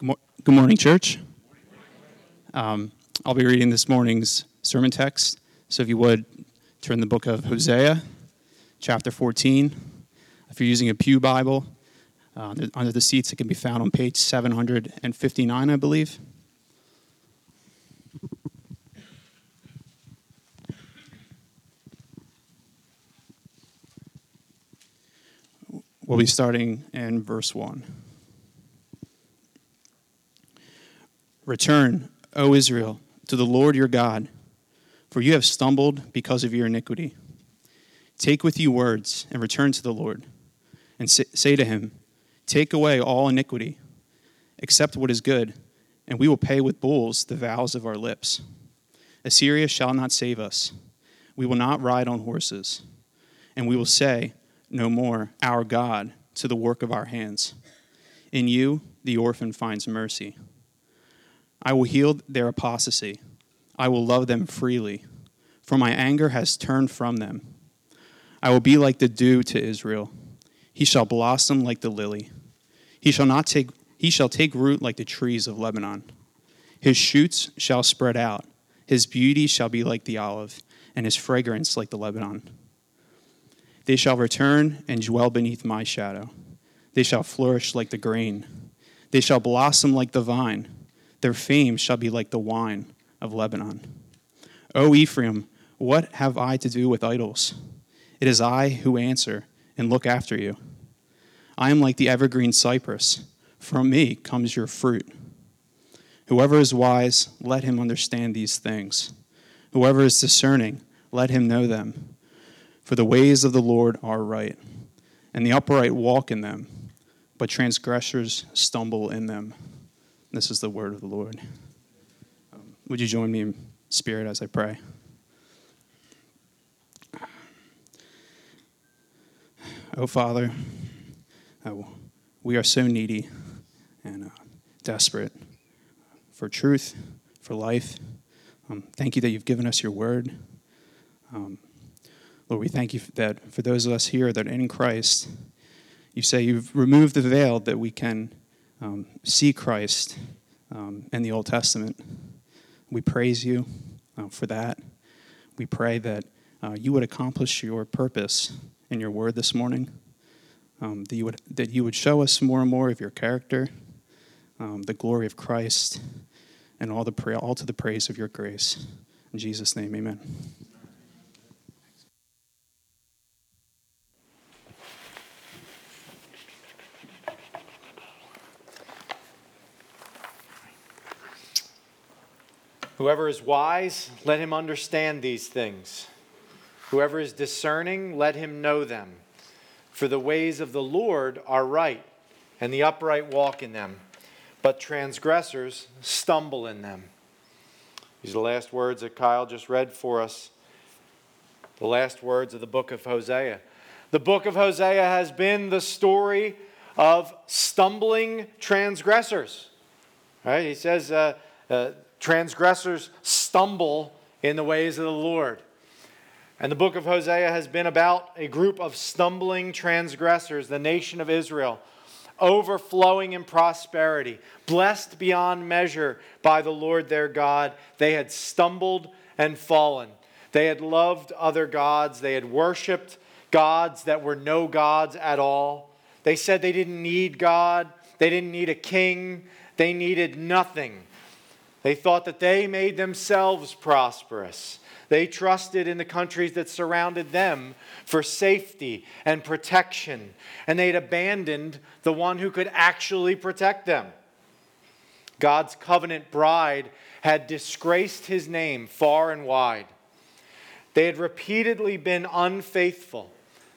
Good, morning, church. Um, I'll be reading this morning's sermon text. So if you would, turn the book of Hosea, chapter 14. If you're using a Pew Bible, uh, under the seats, it can be found on page 759, I believe. We'll be starting in verse 1. Return, O Israel, to the Lord your God, for you have stumbled because of your iniquity. Take with you words and return to the Lord, and say to him, Take away all iniquity, accept what is good, and we will pay with bulls the vows of our lips. Assyria shall not save us. We will not ride on horses, and we will say no more, Our God, to the work of our hands. In you, the orphan finds mercy. I will heal their apostasy. I will love them freely, for my anger has turned from them. I will be like the dew to Israel. He shall blossom like the lily. He shall not take he shall take root like the trees of Lebanon. His shoots shall spread out. His beauty shall be like the olive, and his fragrance like the Lebanon. They shall return and dwell beneath my shadow. They shall flourish like the grain. They shall blossom like the vine their fame shall be like the wine of Lebanon. O Ephraim, what have I to do with idols? It is I who answer and look after you. I am like the evergreen cypress. From me comes your fruit. Whoever is wise, let him understand these things. Whoever is discerning, let him know them. For the ways of the Lord are right, and the upright walk in them, but transgressors stumble in them. This is the word of the Lord. Um, would you join me in spirit as I pray? Oh, Father, uh, we are so needy and uh, desperate for truth, for life. Um, thank you that you've given us your word. Um, Lord, we thank you that for those of us here that are in Christ, you say you've removed the veil that we can um, see Christ um, in the Old Testament. We praise you uh, for that. We pray that uh, you would accomplish your purpose in your word this morning. Um, that you would that you would show us more and more of your character, um, the glory of Christ, and all the pra- all to the praise of your grace. In Jesus' name, Amen. Whoever is wise, let him understand these things. Whoever is discerning, let him know them. For the ways of the Lord are right, and the upright walk in them, but transgressors stumble in them. These are the last words that Kyle just read for us. The last words of the book of Hosea. The book of Hosea has been the story of stumbling transgressors. Right? He says, uh, uh, Transgressors stumble in the ways of the Lord. And the book of Hosea has been about a group of stumbling transgressors, the nation of Israel, overflowing in prosperity, blessed beyond measure by the Lord their God. They had stumbled and fallen. They had loved other gods. They had worshiped gods that were no gods at all. They said they didn't need God. They didn't need a king. They needed nothing they thought that they made themselves prosperous. They trusted in the countries that surrounded them for safety and protection, and they'd abandoned the one who could actually protect them. God's covenant bride had disgraced his name far and wide. They had repeatedly been unfaithful,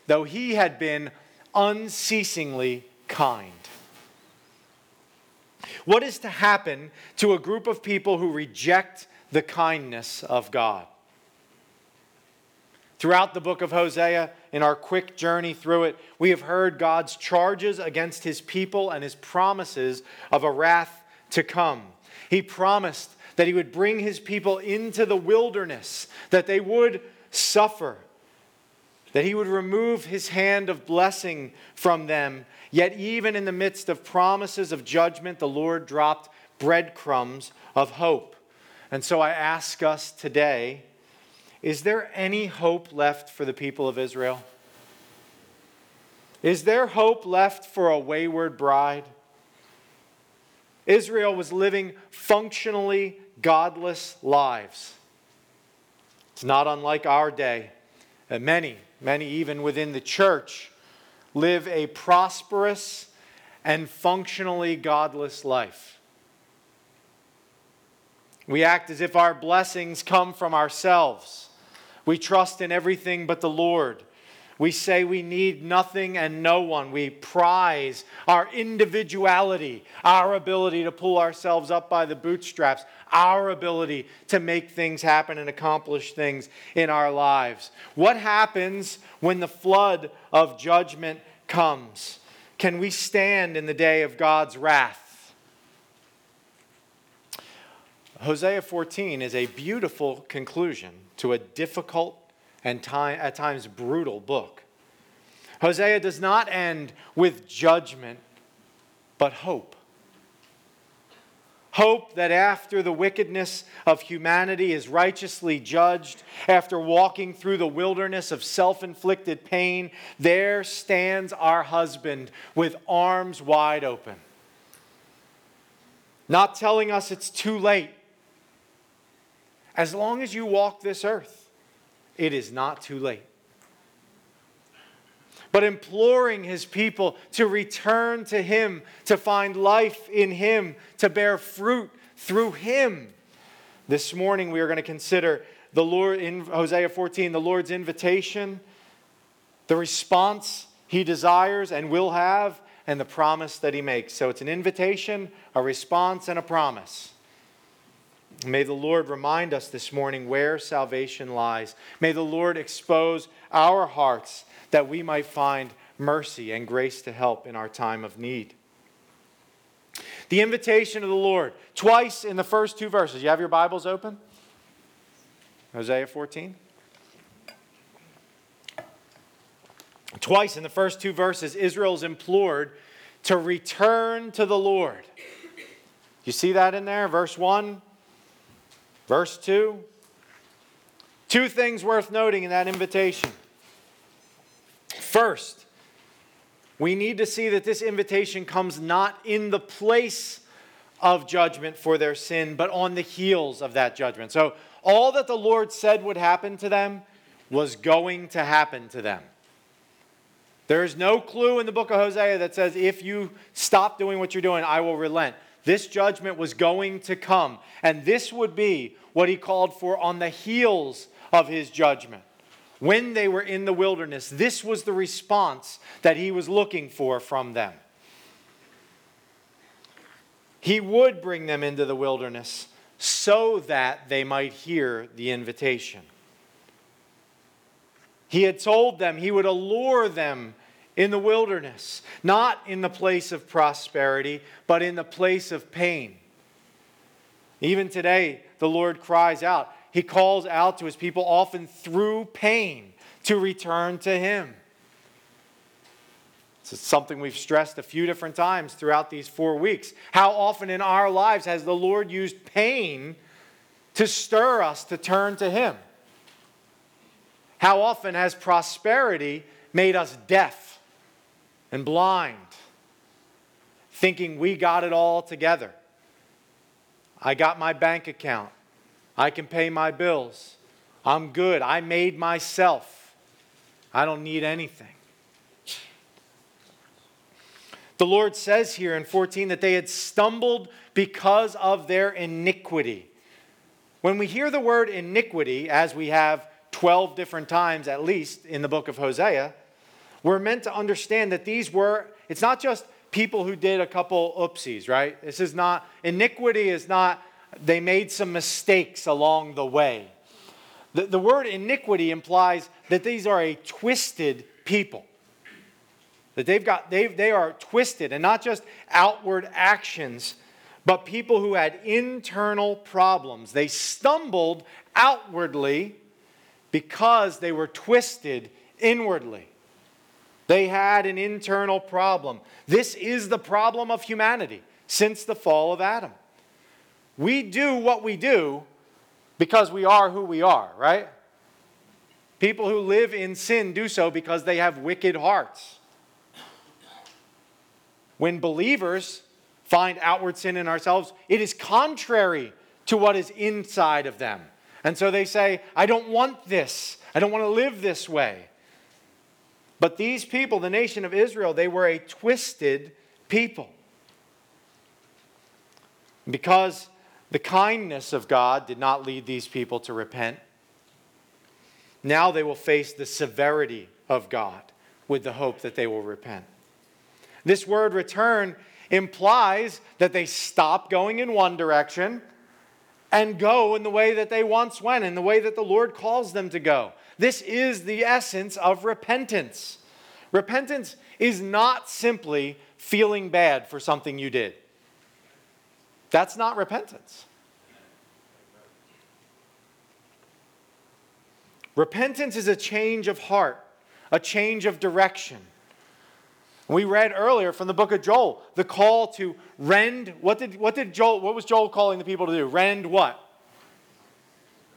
though he had been unceasingly kind. What is to happen to a group of people who reject the kindness of God? Throughout the book of Hosea, in our quick journey through it, we have heard God's charges against his people and his promises of a wrath to come. He promised that he would bring his people into the wilderness, that they would suffer, that he would remove his hand of blessing from them. Yet, even in the midst of promises of judgment, the Lord dropped breadcrumbs of hope. And so I ask us today is there any hope left for the people of Israel? Is there hope left for a wayward bride? Israel was living functionally godless lives. It's not unlike our day. Uh, many, many even within the church, live a prosperous and functionally godless life. We act as if our blessings come from ourselves. We trust in everything but the Lord. We say we need nothing and no one. We prize our individuality, our ability to pull ourselves up by the bootstraps, our ability to make things happen and accomplish things in our lives. What happens when the flood of judgment comes? Can we stand in the day of God's wrath? Hosea 14 is a beautiful conclusion to a difficult and time, at times brutal book. Hosea does not end with judgment, but hope. Hope that after the wickedness of humanity is righteously judged, after walking through the wilderness of self inflicted pain, there stands our husband with arms wide open. Not telling us it's too late. As long as you walk this earth, it is not too late. But imploring his people to return to him, to find life in him, to bear fruit through him. This morning we are going to consider the Lord in Hosea 14, the Lord's invitation, the response he desires and will have, and the promise that he makes. So it's an invitation, a response, and a promise. May the Lord remind us this morning where salvation lies. May the Lord expose our hearts that we might find mercy and grace to help in our time of need. The invitation of the Lord, twice in the first two verses. You have your Bibles open? Hosea 14. Twice in the first two verses, Israel is implored to return to the Lord. You see that in there? Verse 1 Verse 2 Two things worth noting in that invitation. First, we need to see that this invitation comes not in the place of judgment for their sin, but on the heels of that judgment. So, all that the Lord said would happen to them was going to happen to them. There is no clue in the book of Hosea that says, if you stop doing what you're doing, I will relent. This judgment was going to come, and this would be what he called for on the heels of his judgment. When they were in the wilderness, this was the response that he was looking for from them. He would bring them into the wilderness so that they might hear the invitation. He had told them he would allure them in the wilderness, not in the place of prosperity, but in the place of pain. Even today, the Lord cries out. He calls out to his people often through pain to return to him. It's something we've stressed a few different times throughout these four weeks. How often in our lives has the Lord used pain to stir us to turn to him? How often has prosperity made us deaf and blind, thinking we got it all together. I got my bank account. I can pay my bills. I'm good. I made myself. I don't need anything. The Lord says here in 14 that they had stumbled because of their iniquity. When we hear the word iniquity, as we have 12 different times at least in the book of Hosea, we're meant to understand that these were, it's not just people who did a couple oopsies, right? This is not, iniquity is not, they made some mistakes along the way. The, the word iniquity implies that these are a twisted people. That they've got, they, they are twisted and not just outward actions, but people who had internal problems. They stumbled outwardly because they were twisted inwardly. They had an internal problem. This is the problem of humanity since the fall of Adam. We do what we do because we are who we are, right? People who live in sin do so because they have wicked hearts. When believers find outward sin in ourselves, it is contrary to what is inside of them. And so they say, I don't want this. I don't want to live this way. But these people, the nation of Israel, they were a twisted people. Because the kindness of God did not lead these people to repent, now they will face the severity of God with the hope that they will repent. This word return implies that they stop going in one direction and go in the way that they once went, in the way that the Lord calls them to go. This is the essence of repentance. Repentance is not simply feeling bad for something you did. That's not repentance. Repentance is a change of heart, a change of direction. We read earlier from the book of Joel the call to rend. What did, what did Joel, what was Joel calling the people to do? Rend what?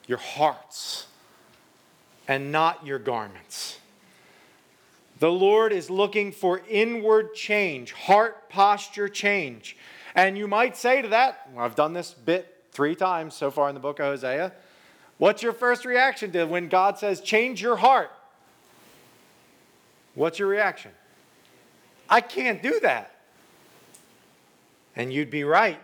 Your hearts and not your garments. The Lord is looking for inward change, heart posture change. And you might say to that, I've done this bit three times so far in the book of Hosea. What's your first reaction to when God says, change your heart? What's your reaction? I can't do that. And you'd be right.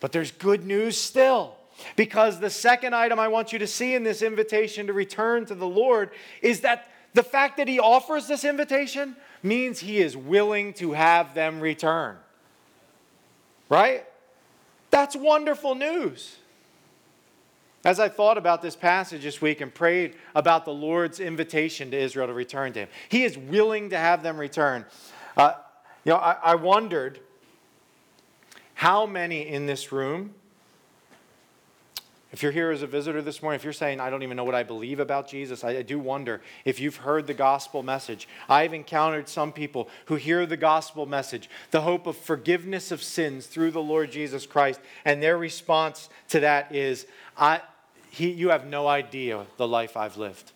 But there's good news still. Because the second item I want you to see in this invitation to return to the Lord is that the fact that He offers this invitation means He is willing to have them return. Right? That's wonderful news. As I thought about this passage this week and prayed about the Lord's invitation to Israel to return to Him, He is willing to have them return. Uh, you know, I, I wondered how many in this room, if you're here as a visitor this morning, if you're saying, I don't even know what I believe about Jesus, I, I do wonder if you've heard the gospel message. I've encountered some people who hear the gospel message, the hope of forgiveness of sins through the Lord Jesus Christ, and their response to that is, I, he, You have no idea the life I've lived.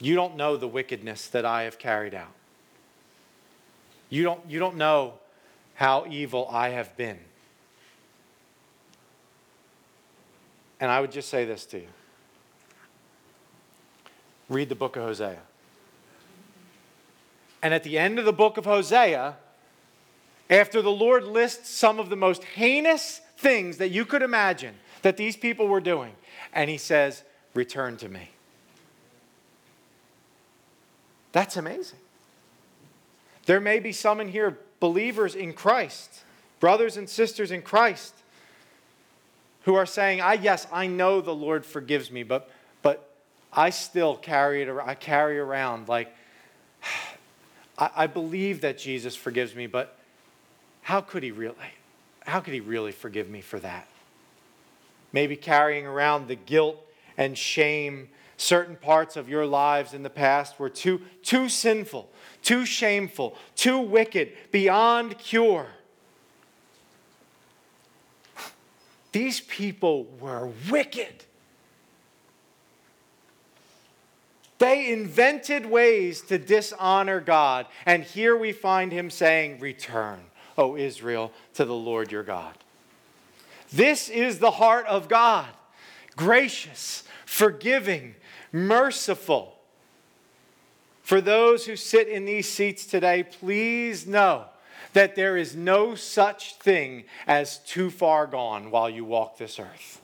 You don't know the wickedness that I have carried out. You don't, you don't know how evil I have been. And I would just say this to you read the book of Hosea. And at the end of the book of Hosea, after the Lord lists some of the most heinous things that you could imagine that these people were doing, and he says, Return to me. That's amazing. There may be some in here, believers in Christ, brothers and sisters in Christ, who are saying, I, yes, I know the Lord forgives me, but, but I still carry it I carry around like, I, I believe that Jesus forgives me, but how could he really? How could he really forgive me for that? Maybe carrying around the guilt and shame certain parts of your lives in the past were too, too sinful, too shameful, too wicked, beyond cure. These people were wicked. They invented ways to dishonor God. And here we find him saying, Return, O Israel, to the Lord your God. This is the heart of God gracious, forgiving, merciful. For those who sit in these seats today, please know that there is no such thing as too far gone while you walk this earth.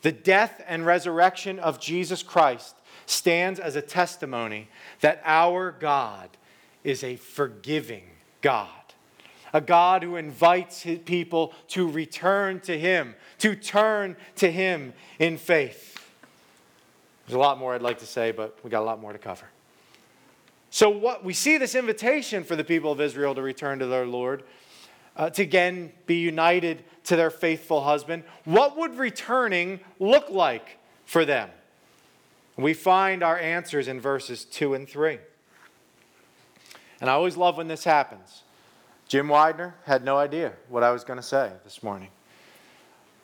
The death and resurrection of Jesus Christ stands as a testimony that our God is a forgiving God a God who invites his people to return to him, to turn to him in faith. There's a lot more I'd like to say, but we got a lot more to cover. So, what we see this invitation for the people of Israel to return to their Lord, uh, to again be united to their faithful husband. What would returning look like for them? We find our answers in verses 2 and 3. And I always love when this happens. Jim Widener had no idea what I was going to say this morning,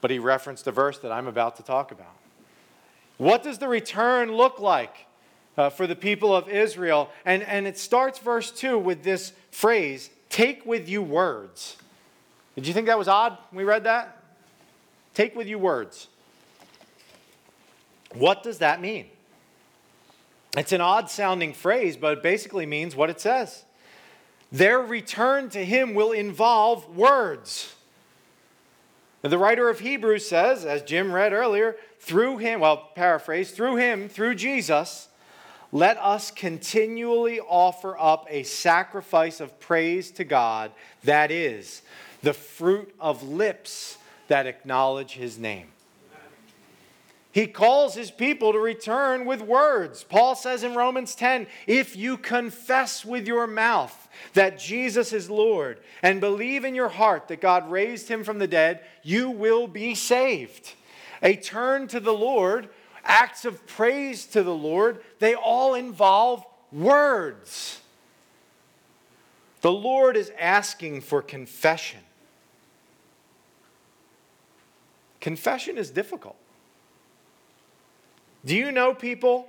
but he referenced a verse that I'm about to talk about. What does the return look like uh, for the people of Israel? And, and it starts verse 2 with this phrase take with you words. Did you think that was odd when we read that? Take with you words. What does that mean? It's an odd sounding phrase, but it basically means what it says. Their return to him will involve words. The writer of Hebrews says, as Jim read earlier, through him, well, paraphrase, through him, through Jesus, let us continually offer up a sacrifice of praise to God, that is, the fruit of lips that acknowledge his name. He calls his people to return with words. Paul says in Romans 10 if you confess with your mouth that Jesus is Lord and believe in your heart that God raised him from the dead, you will be saved. A turn to the Lord, acts of praise to the Lord, they all involve words. The Lord is asking for confession. Confession is difficult. Do you know people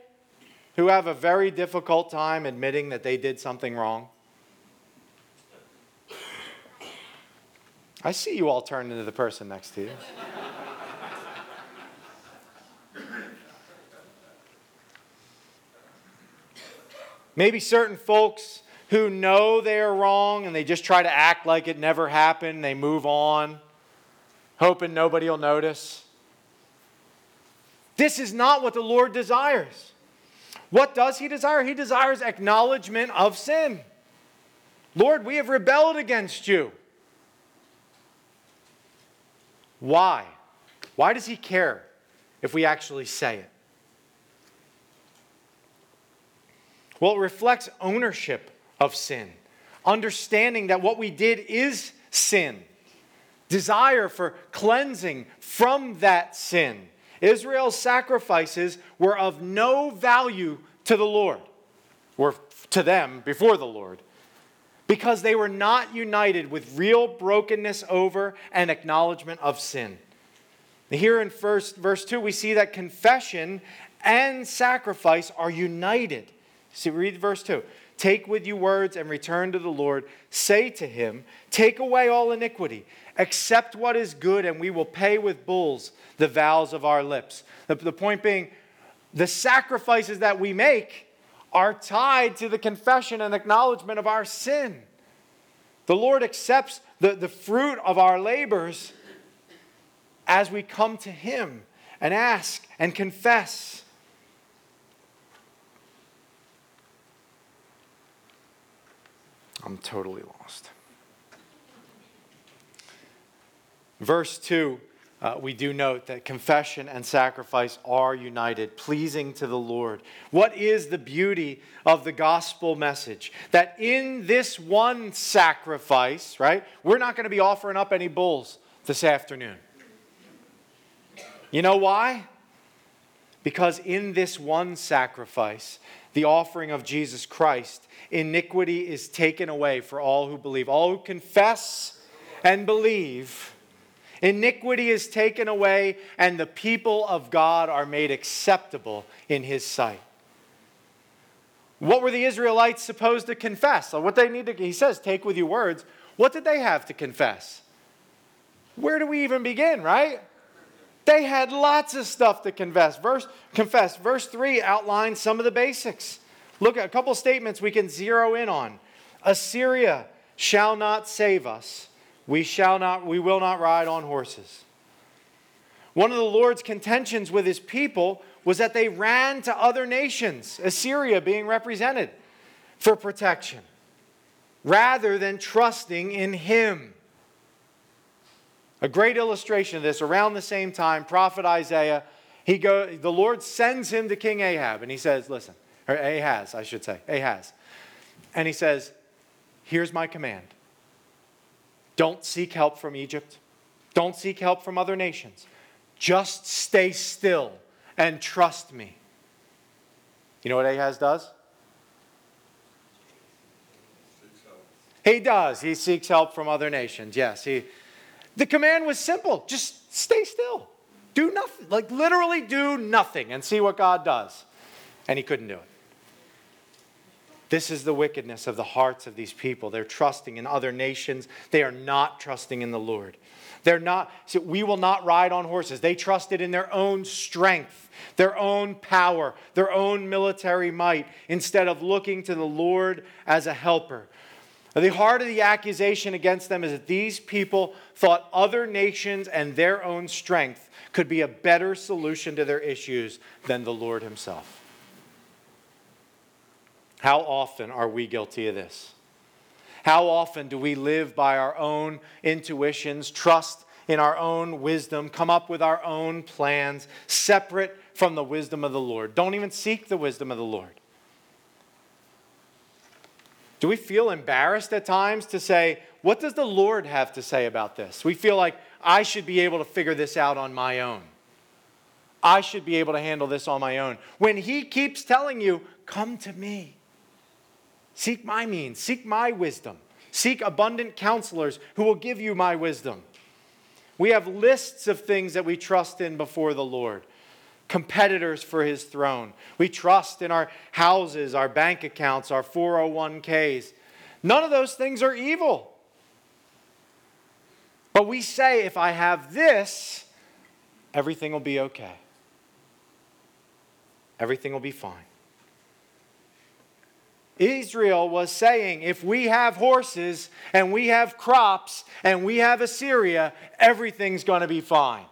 who have a very difficult time admitting that they did something wrong? I see you all turn into the person next to you. Maybe certain folks who know they are wrong and they just try to act like it never happened, they move on, hoping nobody will notice. This is not what the Lord desires. What does He desire? He desires acknowledgement of sin. Lord, we have rebelled against you. Why? Why does He care if we actually say it? Well, it reflects ownership of sin, understanding that what we did is sin, desire for cleansing from that sin Israel's sacrifices were of no value to the Lord, or to them before the Lord, because they were not united with real brokenness over and acknowledgement of sin. Here in first, verse 2, we see that confession and sacrifice are united. See, read verse 2. Take with you words and return to the Lord. Say to him, Take away all iniquity, accept what is good, and we will pay with bulls the vows of our lips. The, the point being, the sacrifices that we make are tied to the confession and acknowledgement of our sin. The Lord accepts the, the fruit of our labors as we come to Him and ask and confess. I'm totally lost. Verse 2 uh, we do note that confession and sacrifice are united, pleasing to the Lord. What is the beauty of the gospel message? That in this one sacrifice, right, we're not going to be offering up any bulls this afternoon. You know why? Because in this one sacrifice, the offering of Jesus Christ, iniquity is taken away for all who believe. All who confess and believe Iniquity is taken away, and the people of God are made acceptable in his sight. What were the Israelites supposed to confess? what they need to, he says, take with you words. What did they have to confess? Where do we even begin, right? They had lots of stuff to confess. Verse, confess. Verse 3 outlines some of the basics. Look at a couple statements we can zero in on. Assyria shall not save us. We shall not, we will not ride on horses. One of the Lord's contentions with his people was that they ran to other nations, Assyria being represented, for protection, rather than trusting in him. A great illustration of this around the same time, prophet Isaiah, he go, the Lord sends him to King Ahab, and he says, Listen, or Ahaz, I should say, Ahaz. And he says, Here's my command don't seek help from Egypt. Don't seek help from other nations. Just stay still and trust me. You know what Ahaz does? He does. He seeks help from other nations. Yes. He, the command was simple just stay still. Do nothing. Like literally do nothing and see what God does. And he couldn't do it. This is the wickedness of the hearts of these people. They're trusting in other nations, they are not trusting in the Lord. They're not, so we will not ride on horses. They trusted in their own strength, their own power, their own military might, instead of looking to the Lord as a helper. The heart of the accusation against them is that these people thought other nations and their own strength could be a better solution to their issues than the Lord Himself. How often are we guilty of this? How often do we live by our own intuitions, trust in our own wisdom, come up with our own plans, separate from the wisdom of the Lord? Don't even seek the wisdom of the Lord. Do we feel embarrassed at times to say, What does the Lord have to say about this? We feel like I should be able to figure this out on my own. I should be able to handle this on my own. When He keeps telling you, Come to me. Seek my means, seek my wisdom, seek abundant counselors who will give you my wisdom. We have lists of things that we trust in before the Lord, competitors for his throne. We trust in our houses, our bank accounts, our 401ks. None of those things are evil. But we say, if I have this, everything will be okay. Everything will be fine. Israel was saying, if we have horses and we have crops and we have Assyria, everything's going to be fine.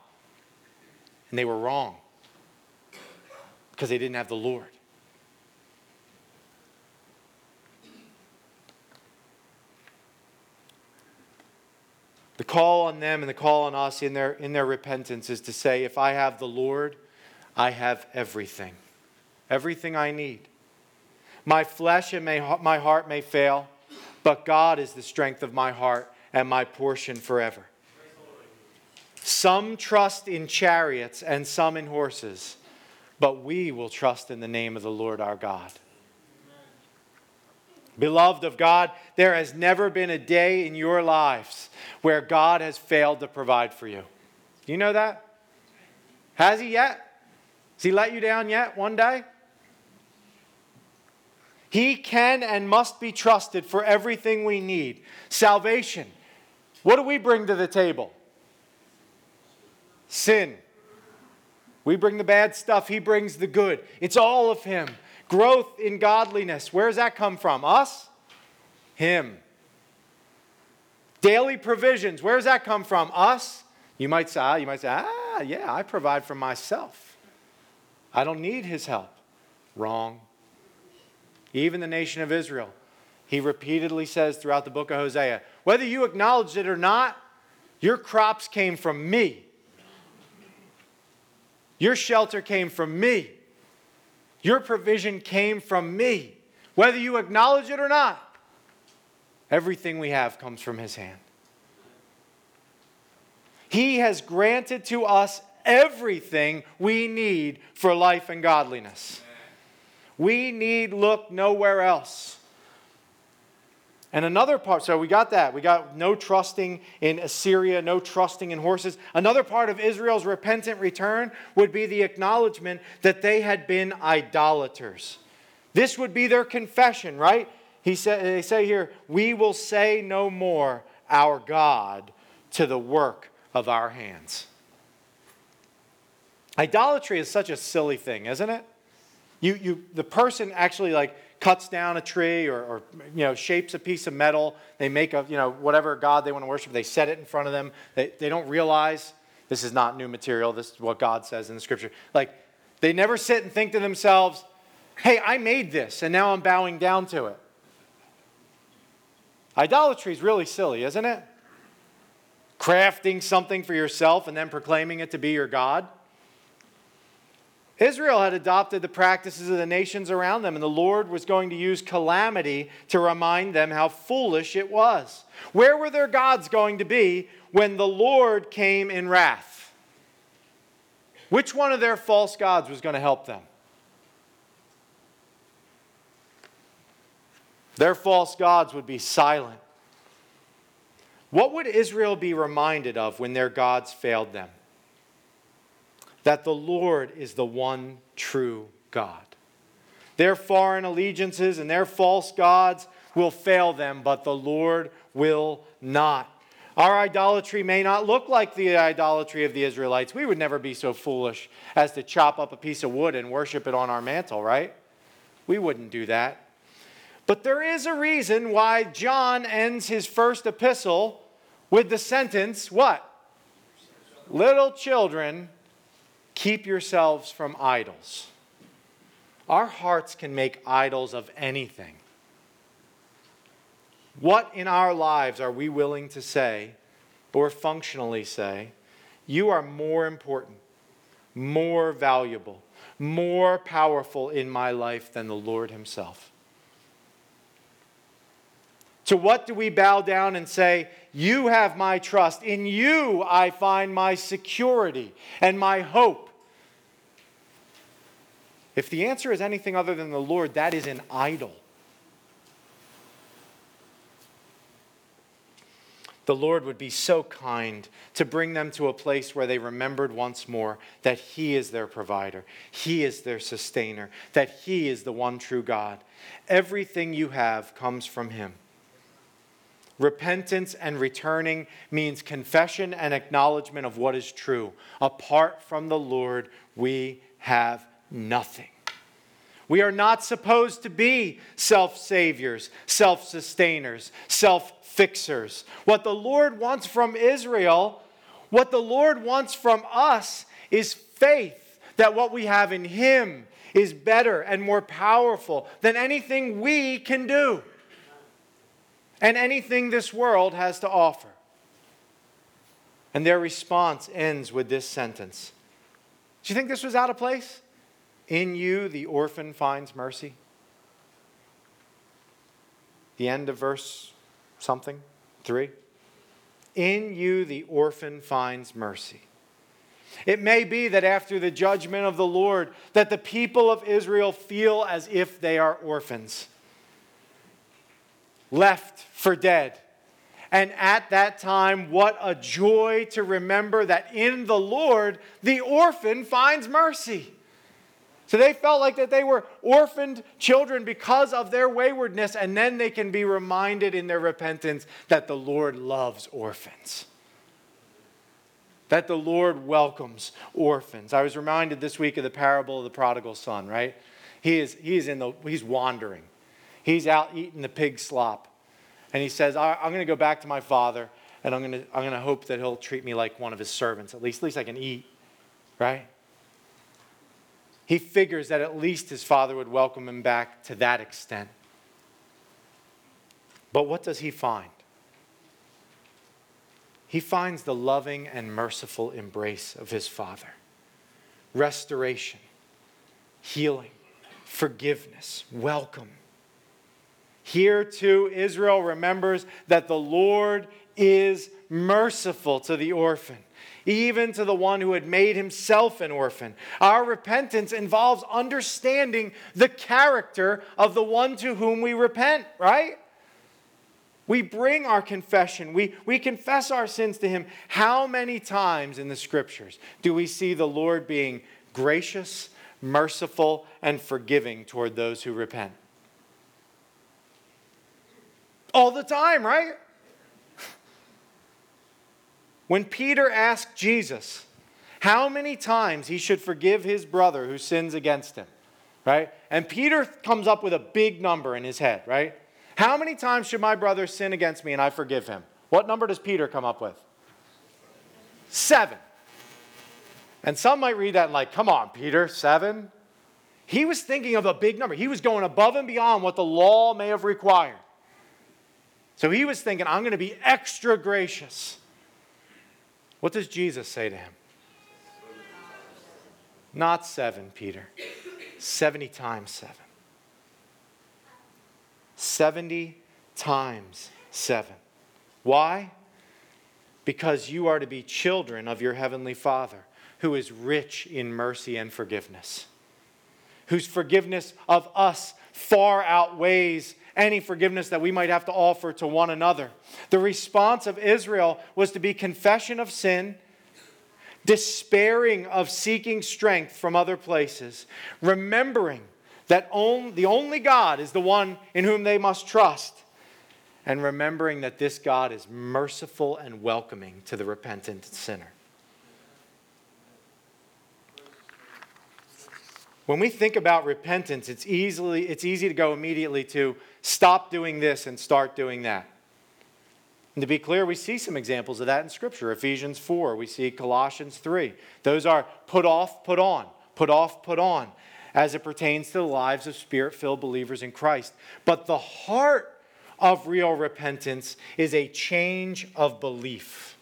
And they were wrong because they didn't have the Lord. The call on them and the call on us in their, in their repentance is to say, if I have the Lord, I have everything. Everything I need. My flesh and my heart may fail, but God is the strength of my heart and my portion forever. Some trust in chariots and some in horses, but we will trust in the name of the Lord our God. Beloved of God, there has never been a day in your lives where God has failed to provide for you. You know that? Has He yet? Has He let you down yet one day? He can and must be trusted for everything we need. Salvation. What do we bring to the table? Sin. We bring the bad stuff, He brings the good. It's all of Him. Growth in godliness. Where does that come from? Us? Him. Daily provisions. Where does that come from? Us? You might say, you might say, ah, yeah, I provide for myself. I don't need his help. Wrong even the nation of Israel. He repeatedly says throughout the book of Hosea, whether you acknowledge it or not, your crops came from me. Your shelter came from me. Your provision came from me. Whether you acknowledge it or not, everything we have comes from His hand. He has granted to us everything we need for life and godliness. We need look nowhere else. And another part, so we got that. We got no trusting in Assyria, no trusting in horses. Another part of Israel's repentant return would be the acknowledgement that they had been idolaters. This would be their confession, right? He said, they say here, we will say no more our God to the work of our hands. Idolatry is such a silly thing, isn't it? You, you, the person actually like cuts down a tree or, or, you know shapes a piece of metal. They make a you know whatever god they want to worship. They set it in front of them. They, they don't realize this is not new material. This is what God says in the scripture. Like they never sit and think to themselves, "Hey, I made this, and now I'm bowing down to it." Idolatry is really silly, isn't it? Crafting something for yourself and then proclaiming it to be your God. Israel had adopted the practices of the nations around them, and the Lord was going to use calamity to remind them how foolish it was. Where were their gods going to be when the Lord came in wrath? Which one of their false gods was going to help them? Their false gods would be silent. What would Israel be reminded of when their gods failed them? That the Lord is the one true God. Their foreign allegiances and their false gods will fail them, but the Lord will not. Our idolatry may not look like the idolatry of the Israelites. We would never be so foolish as to chop up a piece of wood and worship it on our mantle, right? We wouldn't do that. But there is a reason why John ends his first epistle with the sentence what? Little children, keep yourselves from idols. Our hearts can make idols of anything. What in our lives are we willing to say, or functionally say, you are more important, more valuable, more powerful in my life than the Lord Himself? To what do we bow down and say, You have my trust. In you I find my security and my hope. If the answer is anything other than the Lord, that is an idol. the Lord would be so kind to bring them to a place where they remembered once more that He is their provider, He is their sustainer, that He is the one true God. Everything you have comes from Him. Repentance and returning means confession and acknowledgement of what is true. Apart from the Lord, we have nothing. We are not supposed to be self saviors, self sustainers, self fixers. What the Lord wants from Israel, what the Lord wants from us, is faith that what we have in Him is better and more powerful than anything we can do and anything this world has to offer. And their response ends with this sentence Do you think this was out of place? In you, the orphan finds mercy. The end of verse something? Three. In you, the orphan finds mercy. It may be that after the judgment of the Lord, that the people of Israel feel as if they are orphans left for dead. And at that time, what a joy to remember that in the Lord, the orphan finds mercy. So they felt like that they were orphaned children because of their waywardness, and then they can be reminded in their repentance that the Lord loves orphans. That the Lord welcomes orphans. I was reminded this week of the parable of the prodigal son, right? He is, he is in the, he's wandering. He's out eating the pig slop. And he says, I'm going to go back to my father and I'm going to, I'm going to hope that he'll treat me like one of his servants. At least, at least I can eat, right? He figures that at least his father would welcome him back to that extent. But what does he find? He finds the loving and merciful embrace of his father restoration, healing, forgiveness, welcome. Here too, Israel remembers that the Lord is merciful to the orphan, even to the one who had made himself an orphan. Our repentance involves understanding the character of the one to whom we repent, right? We bring our confession. We, we confess our sins to Him. How many times in the scriptures do we see the Lord being gracious, merciful, and forgiving toward those who repent? All the time, right? When Peter asked Jesus how many times he should forgive his brother who sins against him, right? And Peter comes up with a big number in his head, right? How many times should my brother sin against me and I forgive him? What number does Peter come up with? Seven. And some might read that and like, come on, Peter, seven? He was thinking of a big number. He was going above and beyond what the law may have required. So he was thinking, I'm going to be extra gracious. What does Jesus say to him? Not seven, Peter. 70 times seven. 70 times seven. Why? Because you are to be children of your heavenly Father, who is rich in mercy and forgiveness, whose forgiveness of us far outweighs any forgiveness that we might have to offer to one another. The response of Israel was to be confession of sin, despairing of seeking strength from other places, remembering that on, the only God is the one in whom they must trust, and remembering that this God is merciful and welcoming to the repentant sinner. When we think about repentance, it's, easily, it's easy to go immediately to stop doing this and start doing that. And to be clear, we see some examples of that in Scripture. Ephesians 4, we see Colossians 3. Those are put off, put on, put off, put on, as it pertains to the lives of spirit filled believers in Christ. But the heart of real repentance is a change of belief.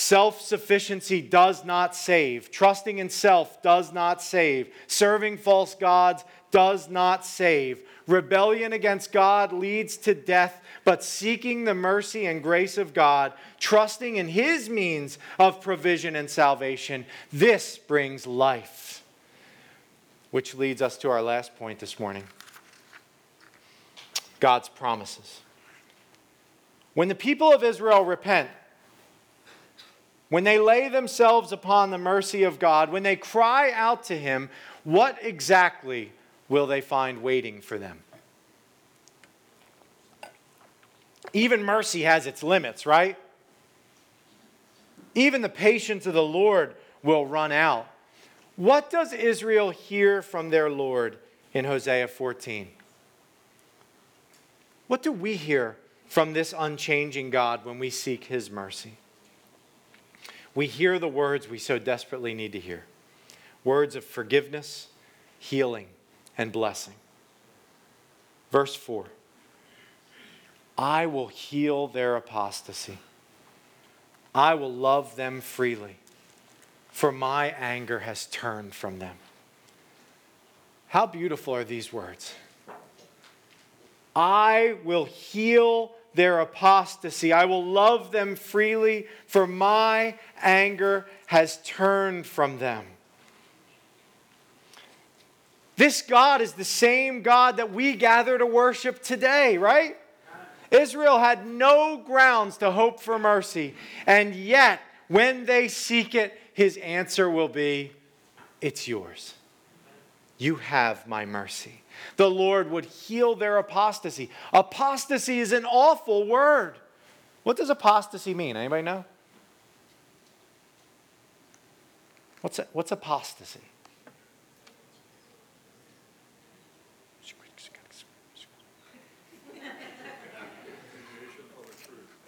Self sufficiency does not save. Trusting in self does not save. Serving false gods does not save. Rebellion against God leads to death, but seeking the mercy and grace of God, trusting in His means of provision and salvation, this brings life. Which leads us to our last point this morning God's promises. When the people of Israel repent, when they lay themselves upon the mercy of God, when they cry out to Him, what exactly will they find waiting for them? Even mercy has its limits, right? Even the patience of the Lord will run out. What does Israel hear from their Lord in Hosea 14? What do we hear from this unchanging God when we seek His mercy? We hear the words we so desperately need to hear words of forgiveness, healing, and blessing. Verse 4 I will heal their apostasy, I will love them freely, for my anger has turned from them. How beautiful are these words? I will heal their apostasy. I will love them freely, for my anger has turned from them. This God is the same God that we gather to worship today, right? Israel had no grounds to hope for mercy, and yet, when they seek it, his answer will be, It's yours. You have my mercy the Lord would heal their apostasy. Apostasy is an awful word. What does apostasy mean? Anybody know? What's, what's apostasy?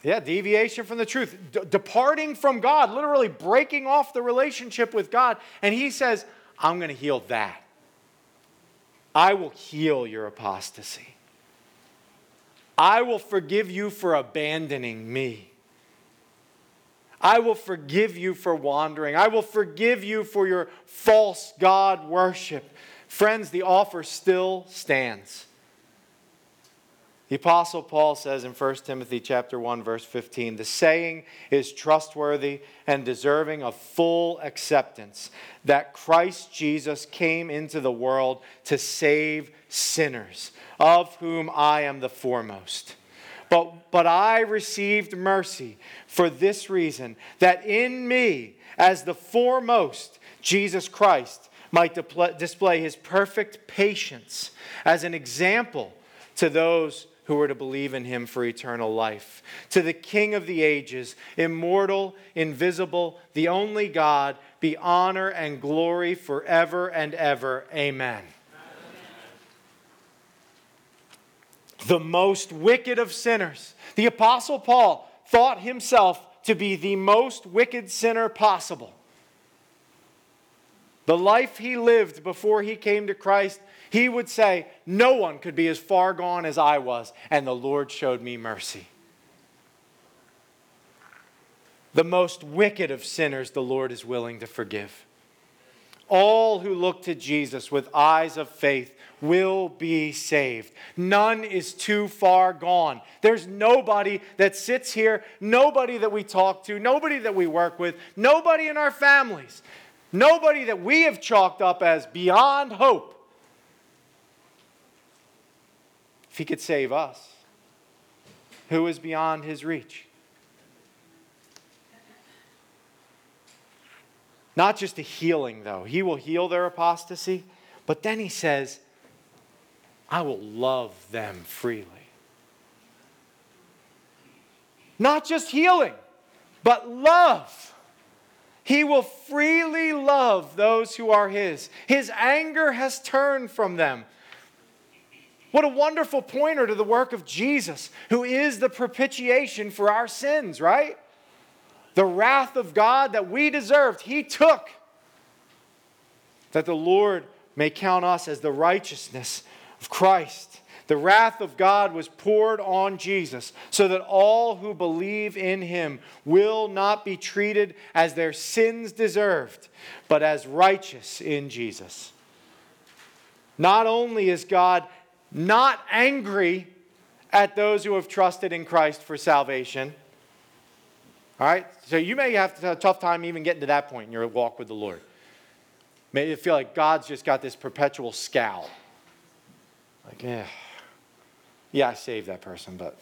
Yeah, deviation from the truth. D- departing from God, literally breaking off the relationship with God. And he says, I'm going to heal that. I will heal your apostasy. I will forgive you for abandoning me. I will forgive you for wandering. I will forgive you for your false God worship. Friends, the offer still stands. The apostle Paul says in 1 Timothy chapter 1 verse 15, the saying is trustworthy and deserving of full acceptance that Christ Jesus came into the world to save sinners, of whom I am the foremost. But, but I received mercy for this reason, that in me, as the foremost, Jesus Christ might display his perfect patience as an example to those who are to believe in him for eternal life. To the King of the ages, immortal, invisible, the only God, be honor and glory forever and ever. Amen. The most wicked of sinners. The Apostle Paul thought himself to be the most wicked sinner possible. The life he lived before he came to Christ he would say, No one could be as far gone as I was, and the Lord showed me mercy. The most wicked of sinners, the Lord is willing to forgive. All who look to Jesus with eyes of faith will be saved. None is too far gone. There's nobody that sits here, nobody that we talk to, nobody that we work with, nobody in our families, nobody that we have chalked up as beyond hope he could save us, who is beyond his reach? Not just a healing, though. He will heal their apostasy, but then he says, I will love them freely. Not just healing, but love. He will freely love those who are his. His anger has turned from them. What a wonderful pointer to the work of Jesus, who is the propitiation for our sins, right? The wrath of God that we deserved, he took. That the Lord may count us as the righteousness of Christ. The wrath of God was poured on Jesus so that all who believe in him will not be treated as their sins deserved, but as righteous in Jesus. Not only is God not angry at those who have trusted in Christ for salvation, all right? So you may have a tough time even getting to that point in your walk with the Lord. Maybe you feel like God's just got this perpetual scowl. Like, yeah, yeah, I saved that person, but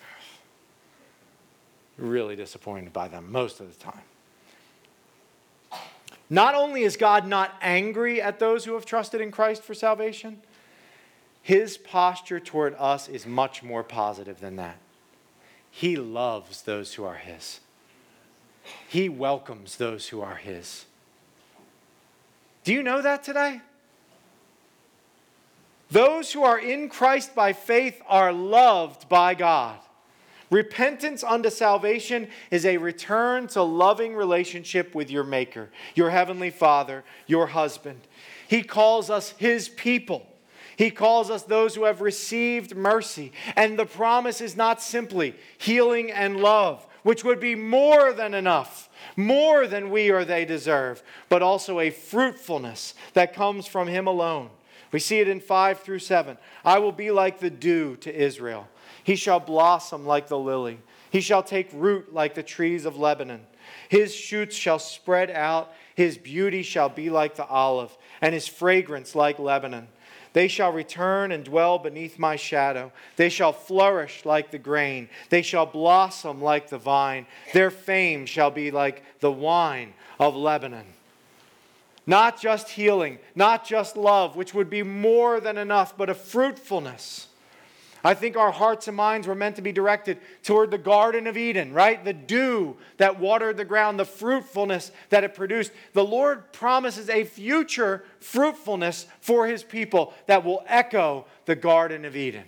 really disappointed by them most of the time. Not only is God not angry at those who have trusted in Christ for salvation, his posture toward us is much more positive than that. He loves those who are his. He welcomes those who are his. Do you know that today? Those who are in Christ by faith are loved by God. Repentance unto salvation is a return to loving relationship with your Maker, your Heavenly Father, your husband. He calls us His people. He calls us those who have received mercy. And the promise is not simply healing and love, which would be more than enough, more than we or they deserve, but also a fruitfulness that comes from Him alone. We see it in 5 through 7. I will be like the dew to Israel. He shall blossom like the lily. He shall take root like the trees of Lebanon. His shoots shall spread out. His beauty shall be like the olive, and his fragrance like Lebanon. They shall return and dwell beneath my shadow. They shall flourish like the grain. They shall blossom like the vine. Their fame shall be like the wine of Lebanon. Not just healing, not just love, which would be more than enough, but a fruitfulness. I think our hearts and minds were meant to be directed toward the Garden of Eden, right? The dew that watered the ground, the fruitfulness that it produced. The Lord promises a future fruitfulness for his people that will echo the Garden of Eden.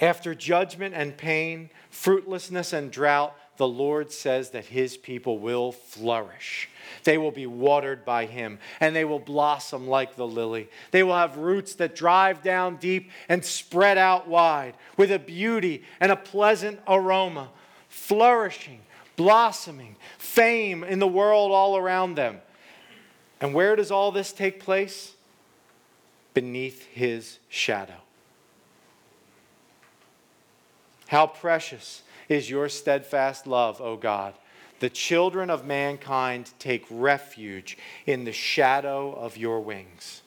After judgment and pain, fruitlessness and drought, the Lord says that his people will flourish. They will be watered by him, and they will blossom like the lily. They will have roots that drive down deep and spread out wide, with a beauty and a pleasant aroma, flourishing, blossoming, fame in the world all around them. And where does all this take place? Beneath his shadow. How precious is your steadfast love, O God. The children of mankind take refuge in the shadow of your wings.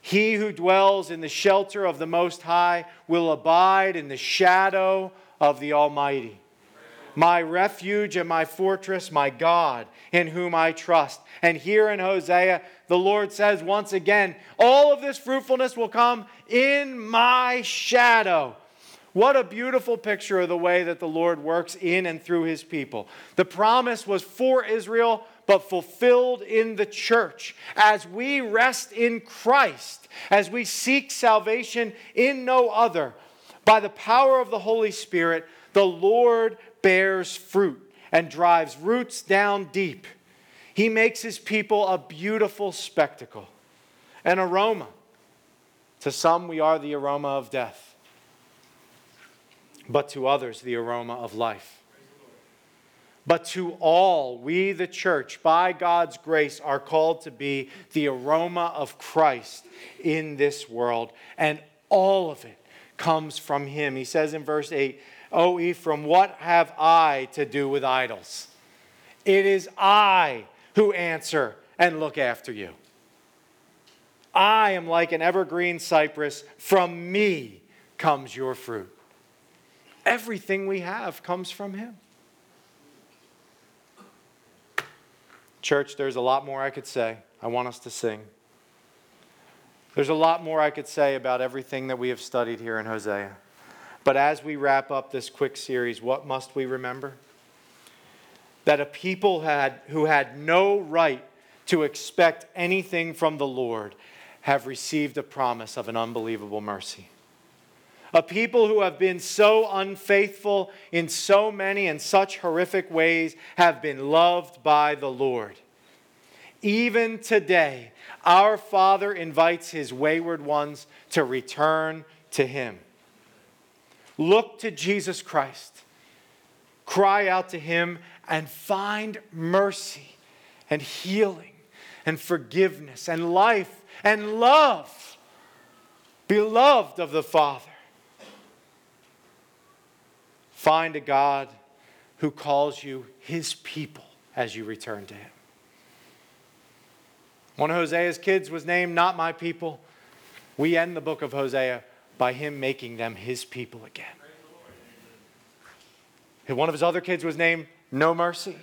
He who dwells in the shelter of the Most High will abide in the shadow of the Almighty. My refuge and my fortress, my God, in whom I trust. And here in Hosea, the Lord says once again, all of this fruitfulness will come in my shadow. What a beautiful picture of the way that the Lord works in and through his people. The promise was for Israel, but fulfilled in the church. As we rest in Christ, as we seek salvation in no other, by the power of the Holy Spirit, the Lord bears fruit and drives roots down deep. He makes his people a beautiful spectacle, an aroma. To some, we are the aroma of death but to others the aroma of life. But to all, we, the church, by God's grace, are called to be the aroma of Christ in this world. And all of it comes from Him. He says in verse 8, O Ephraim, what have I to do with idols? It is I who answer and look after you. I am like an evergreen cypress. From me comes your fruit. Everything we have comes from him. Church, there's a lot more I could say. I want us to sing. There's a lot more I could say about everything that we have studied here in Hosea. But as we wrap up this quick series, what must we remember? That a people had, who had no right to expect anything from the Lord have received a promise of an unbelievable mercy. A people who have been so unfaithful in so many and such horrific ways have been loved by the Lord. Even today, our Father invites his wayward ones to return to him. Look to Jesus Christ, cry out to him, and find mercy and healing and forgiveness and life and love, beloved of the Father. Find a God who calls you his people as you return to him. One of Hosea's kids was named Not My People. We end the book of Hosea by him making them his people again. One of his other kids was named No Mercy.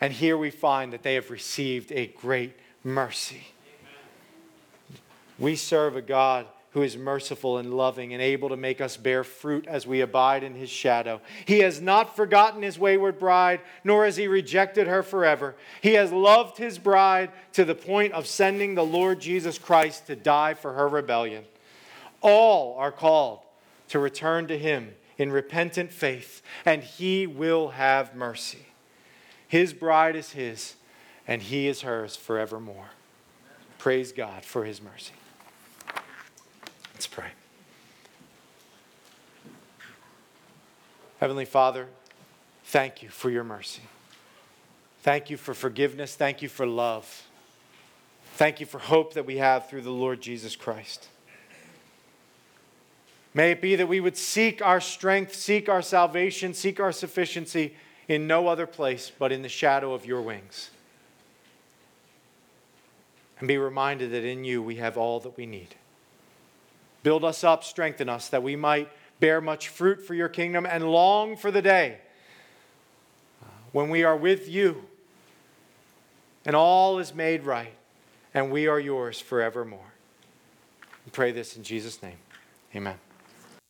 And here we find that they have received a great mercy. We serve a God who is merciful and loving and able to make us bear fruit as we abide in his shadow. He has not forgotten his wayward bride, nor has he rejected her forever. He has loved his bride to the point of sending the Lord Jesus Christ to die for her rebellion. All are called to return to him in repentant faith, and he will have mercy. His bride is his, and he is hers forevermore. Praise God for his mercy. Let's pray. Heavenly Father, thank you for your mercy. Thank you for forgiveness. Thank you for love. Thank you for hope that we have through the Lord Jesus Christ. May it be that we would seek our strength, seek our salvation, seek our sufficiency in no other place but in the shadow of your wings. And be reminded that in you we have all that we need. Build us up, strengthen us, that we might bear much fruit for your kingdom and long for the day uh, when we are with you and all is made right and we are yours forevermore. We pray this in Jesus' name. Amen.